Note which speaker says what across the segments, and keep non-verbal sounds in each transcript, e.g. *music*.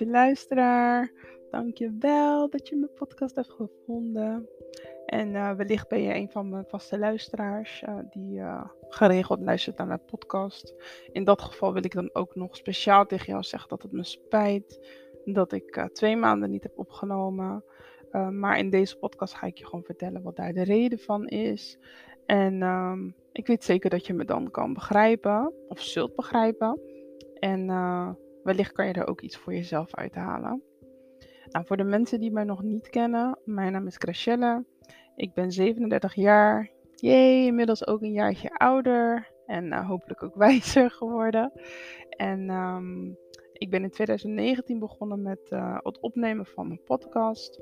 Speaker 1: Lieve luisteraar. Dankjewel dat je mijn podcast hebt gevonden. En uh, wellicht ben je een van mijn vaste luisteraars uh, die uh, geregeld luistert naar mijn podcast. In dat geval wil ik dan ook nog speciaal tegen jou zeggen dat het me spijt dat ik twee maanden niet heb opgenomen. maar in deze podcast ga ik je gewoon vertellen wat daar de reden van is. En um, ik weet zeker dat je me dan kan begrijpen, of zult begrijpen. En wellicht kan je er ook iets voor jezelf uithalen. Nou, voor de mensen die mij nog niet kennen, mijn naam is Crashelle. Ik ben 37 jaar. Jee, inmiddels ook een jaartje ouder. En uh, hopelijk ook *laughs* wijzer geworden. En um, ik ben in 2019 begonnen met uh, het opnemen van mijn podcast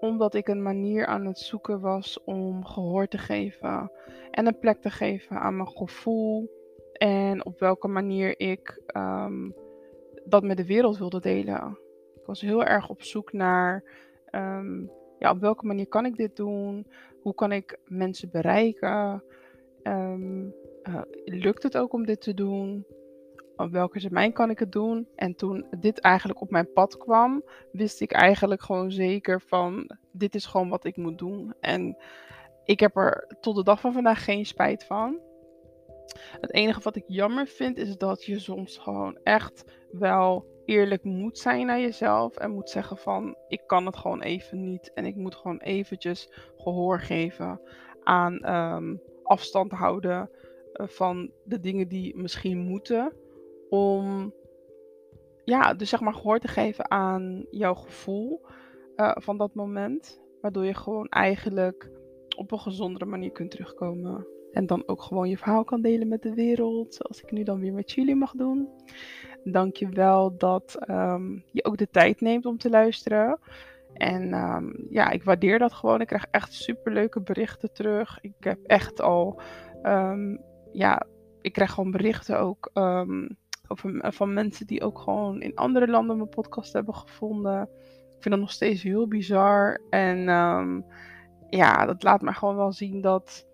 Speaker 1: omdat ik een manier aan het zoeken was om gehoor te geven en een plek te geven aan mijn gevoel. En op welke manier ik um, dat met de wereld wilde delen. Ik was heel erg op zoek naar um, ja, op welke manier kan ik dit doen? Hoe kan ik mensen bereiken? Um, uh, lukt het ook om dit te doen? op welke termijn kan ik het doen? En toen dit eigenlijk op mijn pad kwam, wist ik eigenlijk gewoon zeker van dit is gewoon wat ik moet doen. En ik heb er tot de dag van vandaag geen spijt van. Het enige wat ik jammer vind is dat je soms gewoon echt wel eerlijk moet zijn naar jezelf en moet zeggen van ik kan het gewoon even niet en ik moet gewoon eventjes gehoor geven aan um, afstand houden eh, van de dingen die misschien moeten om ja, dus zeg maar gehoor te geven aan jouw gevoel uh, van dat moment. Waardoor je gewoon eigenlijk op een gezondere manier kunt terugkomen. En dan ook gewoon je verhaal kan delen met de wereld. Zoals ik nu dan weer met jullie mag doen. Dank je wel dat um, je ook de tijd neemt om te luisteren. En um, ja, ik waardeer dat gewoon. Ik krijg echt superleuke berichten terug. Ik heb echt al, um, ja, ik krijg gewoon berichten ook van mensen die ook gewoon in andere landen mijn podcast hebben gevonden. Ik vind dat nog steeds heel bizar. En ja, dat laat maar gewoon wel zien dat,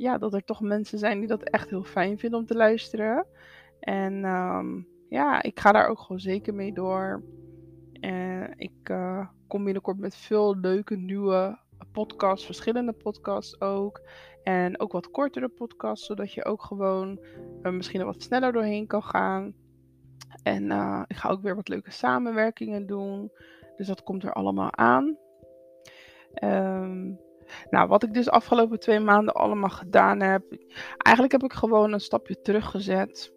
Speaker 1: ja, dat er toch mensen zijn die dat echt heel fijn vinden om te luisteren. En um, ja, ik ga daar ook gewoon zeker mee door. En ik uh, kom binnenkort met veel leuke nieuwe podcasts, verschillende podcasts ook. En ook wat kortere podcasts, zodat je ook gewoon misschien wat sneller doorheen kan gaan. En uh, ik ga ook weer wat leuke samenwerkingen doen. Dus dat komt er allemaal aan. Um, nou, wat ik dus afgelopen twee maanden allemaal gedaan heb. Eigenlijk heb ik gewoon een stapje teruggezet.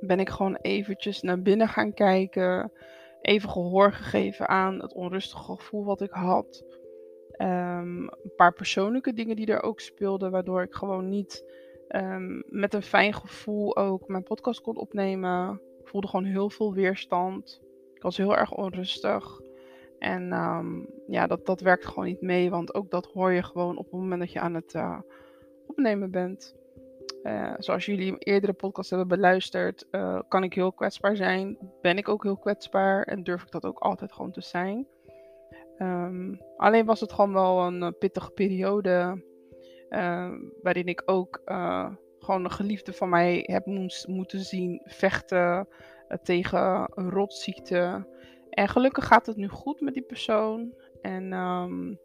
Speaker 1: Ben ik gewoon eventjes naar binnen gaan kijken. Even gehoor gegeven aan het onrustige gevoel wat ik had. Um, een paar persoonlijke dingen die er ook speelden, waardoor ik gewoon niet um, met een fijn gevoel ook mijn podcast kon opnemen. Ik voelde gewoon heel veel weerstand. Ik was heel erg onrustig. En um, ja, dat, dat werkt gewoon niet mee, want ook dat hoor je gewoon op het moment dat je aan het uh, opnemen bent. Uh, zoals jullie eerdere podcast hebben beluisterd, uh, kan ik heel kwetsbaar zijn. Ben ik ook heel kwetsbaar en durf ik dat ook altijd gewoon te zijn. Um, alleen was het gewoon wel een pittige periode. Waarin ik ook gewoon een geliefde van mij heb moest, moeten zien vechten tegen rotziekte. En gelukkig gaat het nu goed met die persoon. En um,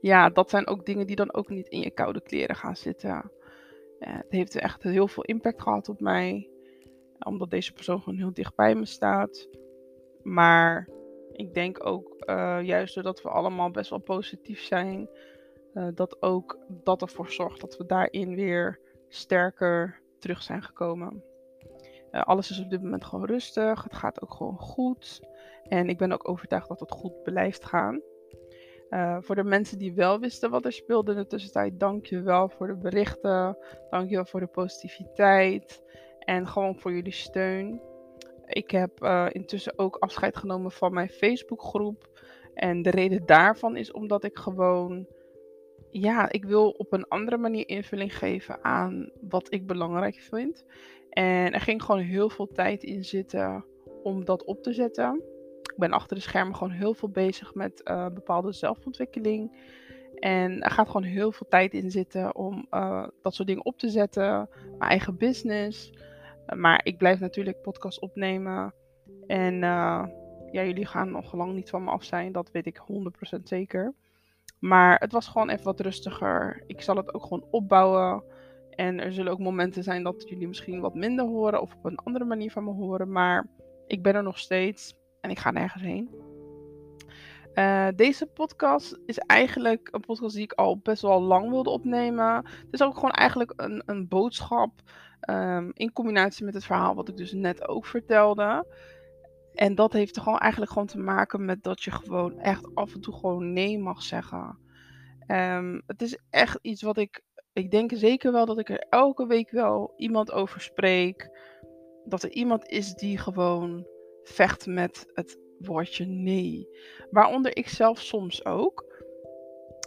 Speaker 1: ja, dat zijn ook dingen die dan ook niet in je koude kleren gaan zitten. het heeft echt heel veel impact gehad op mij. Omdat deze persoon gewoon heel dicht bij me staat. Maar ik denk ook, uh, juist doordat we allemaal best wel positief zijn, uh, dat ook dat ervoor zorgt dat we daarin weer sterker terug zijn gekomen. Uh, alles is op dit moment gewoon rustig, het gaat ook gewoon goed. En ik ben ook overtuigd dat het goed blijft gaan. voor de mensen die wel wisten wat er speelde in de tussentijd, dank je wel voor de berichten. Dank je wel voor de positiviteit. En gewoon voor jullie steun. Ik heb uh, intussen ook afscheid genomen van mijn Facebookgroep. En de reden daarvan is omdat ik gewoon, ja, ik wil op een andere manier invulling geven aan wat ik belangrijk vind. En er ging gewoon heel veel tijd in zitten om dat op te zetten. Ik ben achter de schermen gewoon heel veel bezig met uh, bepaalde zelfontwikkeling. En er gaat gewoon heel veel tijd in zitten om uh, dat soort dingen op te zetten. Mijn eigen business. Maar ik blijf natuurlijk podcast opnemen. En uh, ja, jullie gaan nog lang niet van me af zijn, dat weet ik 100% zeker. Maar het was gewoon even wat rustiger. Ik zal het ook gewoon opbouwen. En er zullen ook momenten zijn dat jullie misschien wat minder horen of op een andere manier van me horen. Maar ik ben er nog steeds en ik ga nergens heen. Uh, deze podcast is eigenlijk een podcast die ik al best wel lang wilde opnemen. Het is ook gewoon eigenlijk een, een boodschap um, in combinatie met het verhaal wat ik dus net ook vertelde. En dat heeft gewoon eigenlijk gewoon te maken met dat je gewoon echt af en toe gewoon nee mag zeggen. Um, het is echt iets wat ik, ik denk zeker wel dat ik er elke week wel iemand over spreek. Dat er iemand is die gewoon vecht met het woordje nee. Waaronder ik zelf soms ook.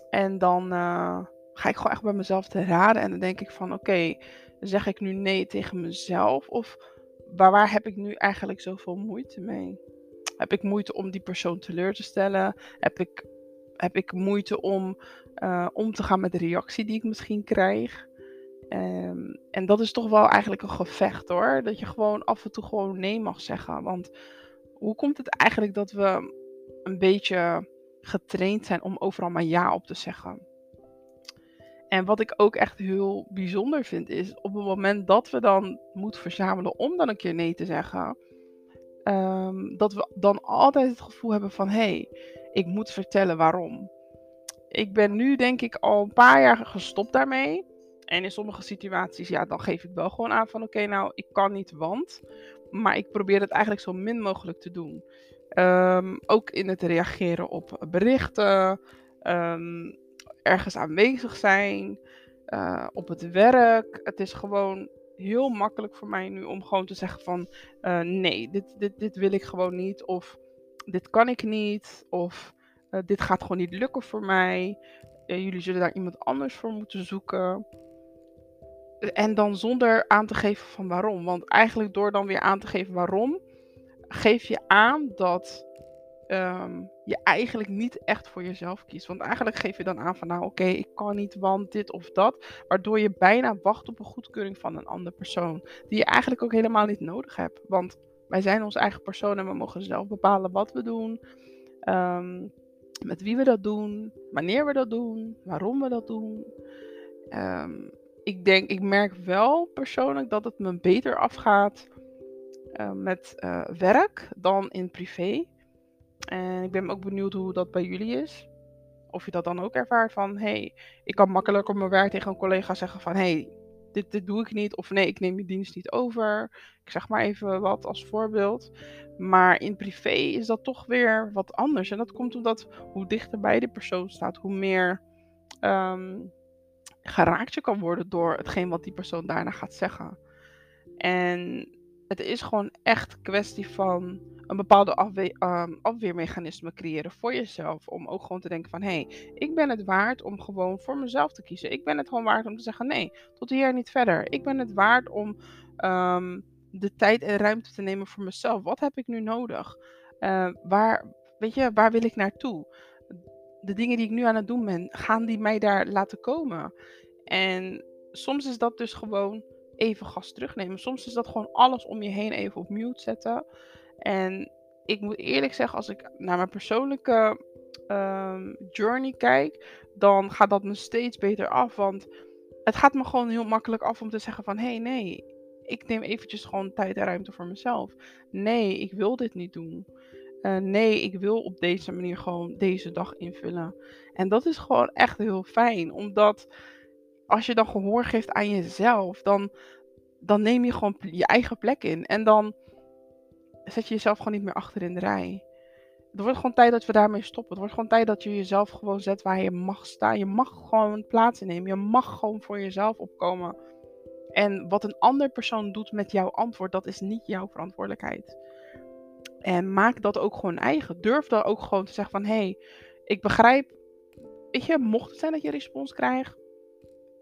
Speaker 1: En dan uh, ga ik gewoon echt bij mezelf te raden. En dan denk ik van oké, zeg ik nu nee tegen mezelf? Of waar, waar heb ik nu eigenlijk zoveel moeite mee? Heb ik moeite om die persoon teleur te stellen? Heb ik, heb ik moeite om uh, om te gaan met de reactie die ik misschien krijg? Um, en dat is toch wel eigenlijk een gevecht hoor. Dat je gewoon af en toe gewoon nee mag zeggen. Want hoe komt het eigenlijk dat we een beetje getraind zijn om overal maar ja op te zeggen? En wat ik ook echt heel bijzonder vind, is op het moment dat we dan moeten verzamelen om dan een keer nee te zeggen, um, dat we dan altijd het gevoel hebben van hé, hey, ik moet vertellen waarom. Ik ben nu denk ik al een paar jaar gestopt daarmee. En in sommige situaties, ja, dan geef ik wel gewoon aan van oké, nou, ik kan niet, want. Maar ik probeer het eigenlijk zo min mogelijk te doen. Um, ook in het reageren op berichten. Um, ergens aanwezig zijn, uh, op het werk. Het is gewoon heel makkelijk voor mij nu om gewoon te zeggen van uh, nee, dit, dit, dit wil ik gewoon niet. Of dit kan ik niet. Of uh, dit gaat gewoon niet lukken voor mij. jullie zullen daar iemand anders voor moeten zoeken. En dan zonder aan te geven van waarom. Want eigenlijk door dan weer aan te geven waarom, geef je aan dat um, je eigenlijk niet echt voor jezelf kiest. Want eigenlijk geef je dan aan van nou oké, ik kan niet, want dit of dat. Waardoor je bijna wacht op een goedkeuring van een andere persoon. Die je eigenlijk ook helemaal niet nodig hebt. Want wij zijn ons eigen persoon en we mogen zelf bepalen wat we doen. Um, met wie we dat doen, wanneer we dat doen, waarom we dat doen. Um, ik denk, ik merk wel persoonlijk dat het me beter afgaat uh, met uh, werk dan in privé. En ik ben ook benieuwd hoe dat bij jullie is. Of je dat dan ook ervaart van, hey, ik kan makkelijk op mijn werk tegen een collega zeggen van, hey, dit, dit doe ik niet. Of nee, ik neem je dienst niet over. Ik zeg maar even wat als voorbeeld. Maar in privé is dat toch weer wat anders. En dat komt omdat hoe dichter bij de persoon staat, hoe meer um, geraakt je kan worden door hetgeen wat die persoon daarna gaat zeggen. En het is gewoon echt kwestie van een bepaalde um, afweermechanisme creëren voor jezelf. Om ook gewoon te denken van, hé, hey, ik ben het waard om gewoon voor mezelf te kiezen. Ik ben het gewoon waard om te zeggen, nee, tot hier niet verder. Ik ben het waard om um, de tijd en ruimte te nemen voor mezelf. Wat heb ik nu nodig? Uh, waar, weet je, waar wil ik naartoe? De dingen die ik nu aan het doen ben, gaan die mij daar laten komen? En soms is dat dus gewoon even gas terugnemen. Soms is dat gewoon alles om je heen even op mute zetten. En ik moet eerlijk zeggen, als ik naar mijn persoonlijke um, journey kijk, dan gaat dat me steeds beter af. Want het gaat me gewoon heel makkelijk af om te zeggen van, hé hey, nee, ik neem eventjes gewoon tijd en ruimte voor mezelf. Nee, ik wil dit niet doen. Uh, nee, ik wil op deze manier gewoon deze dag invullen. En dat is gewoon echt heel fijn, omdat als je dan gehoor geeft aan jezelf, dan, dan neem je gewoon je eigen plek in. En dan zet je jezelf gewoon niet meer achter in de rij. Het wordt gewoon tijd dat we daarmee stoppen. Het wordt gewoon tijd dat je jezelf gewoon zet waar je mag staan. Je mag gewoon plaats innemen. Je mag gewoon voor jezelf opkomen. En wat een ander persoon doet met jouw antwoord, dat is niet jouw verantwoordelijkheid. En maak dat ook gewoon eigen. Durf dan ook gewoon te zeggen van, hé, hey, ik begrijp, weet je, mocht het zijn dat je respons krijgt,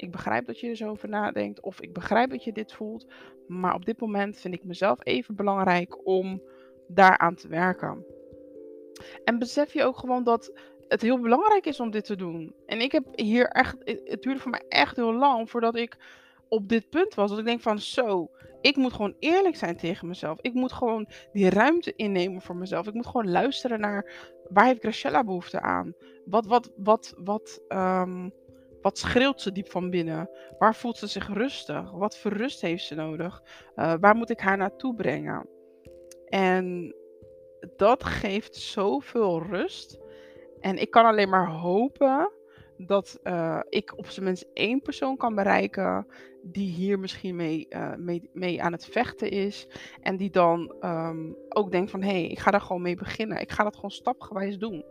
Speaker 1: ik begrijp dat je er zo over nadenkt. Of ik begrijp dat je dit voelt. Maar op dit moment vind ik mezelf even belangrijk om daaraan te werken. En besef je ook gewoon dat het heel belangrijk is om dit te doen. En ik heb hier echt. Het duurde voor mij echt heel lang voordat ik op dit punt was. Dat ik denk van zo, ik moet gewoon eerlijk zijn tegen mezelf. Ik moet gewoon die ruimte innemen voor mezelf. Ik moet gewoon luisteren naar waar heeft Graciela behoefte aan? Wat, wat, wat, wat, ehm, wat schreeuwt ze diep van binnen? Waar voelt ze zich rustig? Wat voor rust heeft ze nodig? Uh, waar moet ik haar naartoe brengen? En dat geeft zoveel rust. En ik kan alleen maar hopen dat uh, ik op zijn minst één persoon kan bereiken die hier misschien mee, uh, mee, aan het vechten is. En die dan um, ook denkt van hé, hey, ik ga daar gewoon mee beginnen. Ik ga dat gewoon stapgewijs doen.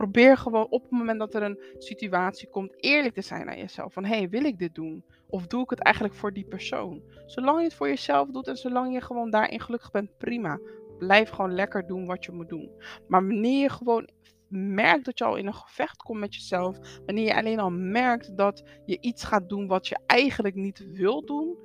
Speaker 1: Probeer gewoon op het moment dat er een situatie komt eerlijk te zijn aan jezelf. Van hé, hey, wil ik dit doen? Of doe ik het eigenlijk voor die persoon? Zolang je het voor jezelf doet en zolang je gewoon daarin gelukkig bent, prima. Blijf gewoon lekker doen wat je moet doen. Maar wanneer je gewoon merkt dat je al in een gevecht komt met jezelf, wanneer je alleen al merkt dat je iets gaat doen wat je eigenlijk niet wil doen,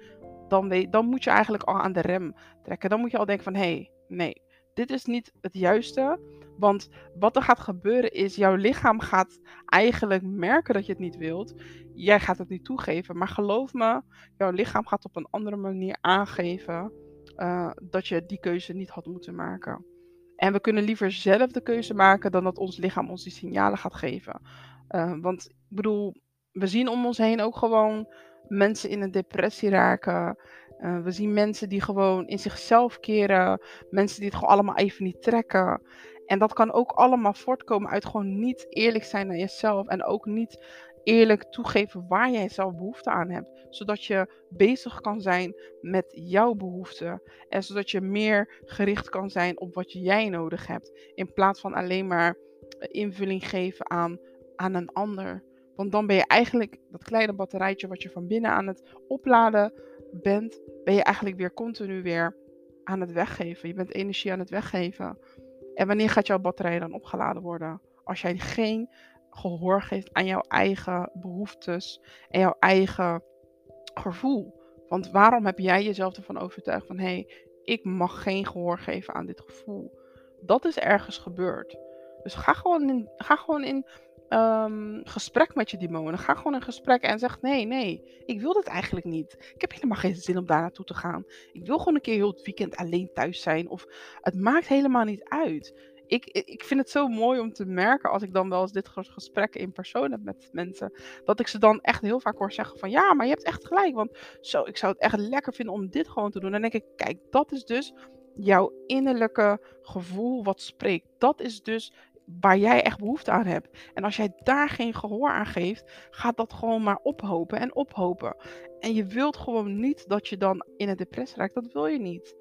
Speaker 1: dan, dan moet je eigenlijk al aan de rem trekken. Dan moet je al denken van hé, hey, nee, dit is niet het juiste. Want wat er gaat gebeuren is, jouw lichaam gaat eigenlijk merken dat je het niet wilt. Jij gaat het niet toegeven. Maar geloof me, jouw lichaam gaat op een andere manier aangeven uh, dat je die keuze niet had moeten maken. En we kunnen liever zelf de keuze maken dan dat ons lichaam ons die signalen gaat geven. Uh, want ik bedoel, we zien om ons heen ook gewoon mensen in een depressie raken. Uh, we zien mensen die gewoon in zichzelf keren. Mensen die het gewoon allemaal even niet trekken. En dat kan ook allemaal voortkomen uit gewoon niet eerlijk zijn naar jezelf. En ook niet eerlijk toegeven waar jij zelf behoefte aan hebt. Zodat je bezig kan zijn met jouw behoeften. En zodat je meer gericht kan zijn op wat jij nodig hebt. In plaats van alleen maar invulling geven aan, aan een ander. Want dan ben je eigenlijk dat kleine batterijtje wat je van binnen aan het opladen bent, ben je eigenlijk weer continu weer aan het weggeven. Je bent energie aan het weggeven. En wanneer gaat jouw batterij dan opgeladen worden? Als jij geen gehoor geeft aan jouw eigen behoeftes en jouw eigen gevoel. Want waarom heb jij jezelf ervan overtuigd van hé, hey, ik mag geen gehoor geven aan dit gevoel? Dat is ergens gebeurd. Dus ga gewoon in, ga gewoon in um, gesprek met je demonen. Ga gewoon in gesprek en zeg: Nee, nee, ik wil dit eigenlijk niet. Ik heb helemaal geen zin om daar naartoe te gaan. Ik wil gewoon een keer heel het weekend alleen thuis zijn. Of het maakt helemaal niet uit. Ik, ik vind het zo mooi om te merken als ik dan wel eens dit gesprek in persoon heb met mensen. Dat ik ze dan echt heel vaak hoor zeggen van ja, maar je hebt echt gelijk. Want zo, ik zou het echt lekker vinden om dit gewoon te doen. En dan denk ik, kijk, dat is dus jouw innerlijke gevoel wat spreekt. Dat is dus waar jij echt behoefte aan hebt. En als jij daar geen gehoor aan geeft, gaat dat gewoon maar ophopen en ophopen. En je wilt gewoon niet dat je dan in een depressie raakt. Dat wil je niet.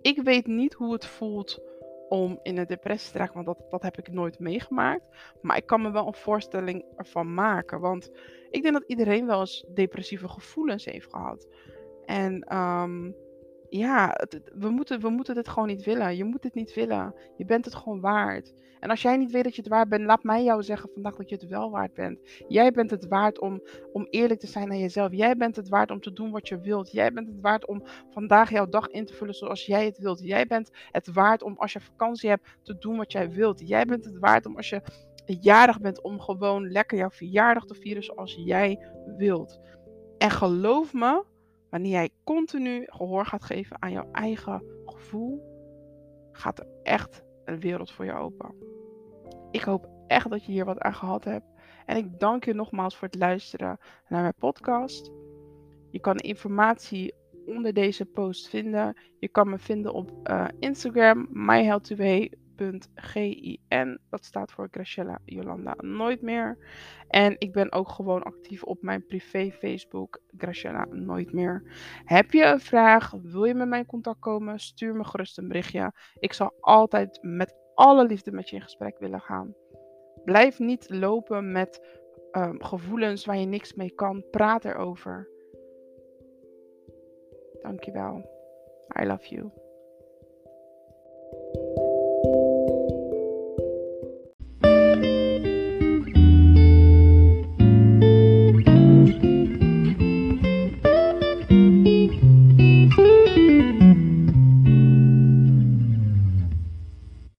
Speaker 1: Ik weet niet hoe het voelt om in een depressie te raken, want dat, dat heb ik nooit meegemaakt. Maar ik kan me wel een voorstelling ervan maken. Want ik denk dat iedereen wel eens depressieve gevoelens heeft gehad. En um, ja, we, moeten, we moeten dit gewoon niet willen. Je moet het niet willen. Je bent het gewoon waard. En als jij niet weet dat je het waard bent, laat mij jou zeggen vandaag dat je het wel waard bent. Jij bent het waard om, om eerlijk te zijn naar jezelf. Jij bent het waard om te doen wat je wilt. Jij bent het waard om vandaag jouw dag in te vullen zoals jij het wilt. Jij bent het waard om als je vakantie hebt te doen wat jij wilt. Jij bent het waard om als je jarig bent om gewoon lekker jouw verjaardag te vieren zoals jij wilt. En geloof me, Wanneer jij continu gehoor gaat geven aan jouw eigen gevoel, gaat er echt een wereld voor je open. Ik hoop echt dat je hier wat aan gehad hebt. En ik dank je nogmaals voor het luisteren naar mijn podcast. Je kan informatie onder deze post vinden. Je kan me vinden op uh, Instagram, myhealthway Gin. Dat staat voor Graciela Jolanda Nooit meer. En ik ben ook gewoon actief op mijn privé Facebook Graciela Nooit meer. Heb je een vraag? Wil je met mij in contact komen? Stuur me gerust een berichtje. Ik zal altijd met alle liefde met je in gesprek willen gaan. Blijf niet lopen met um, gevoelens waar je niks mee kan. Praat erover. Dankjewel. I love you.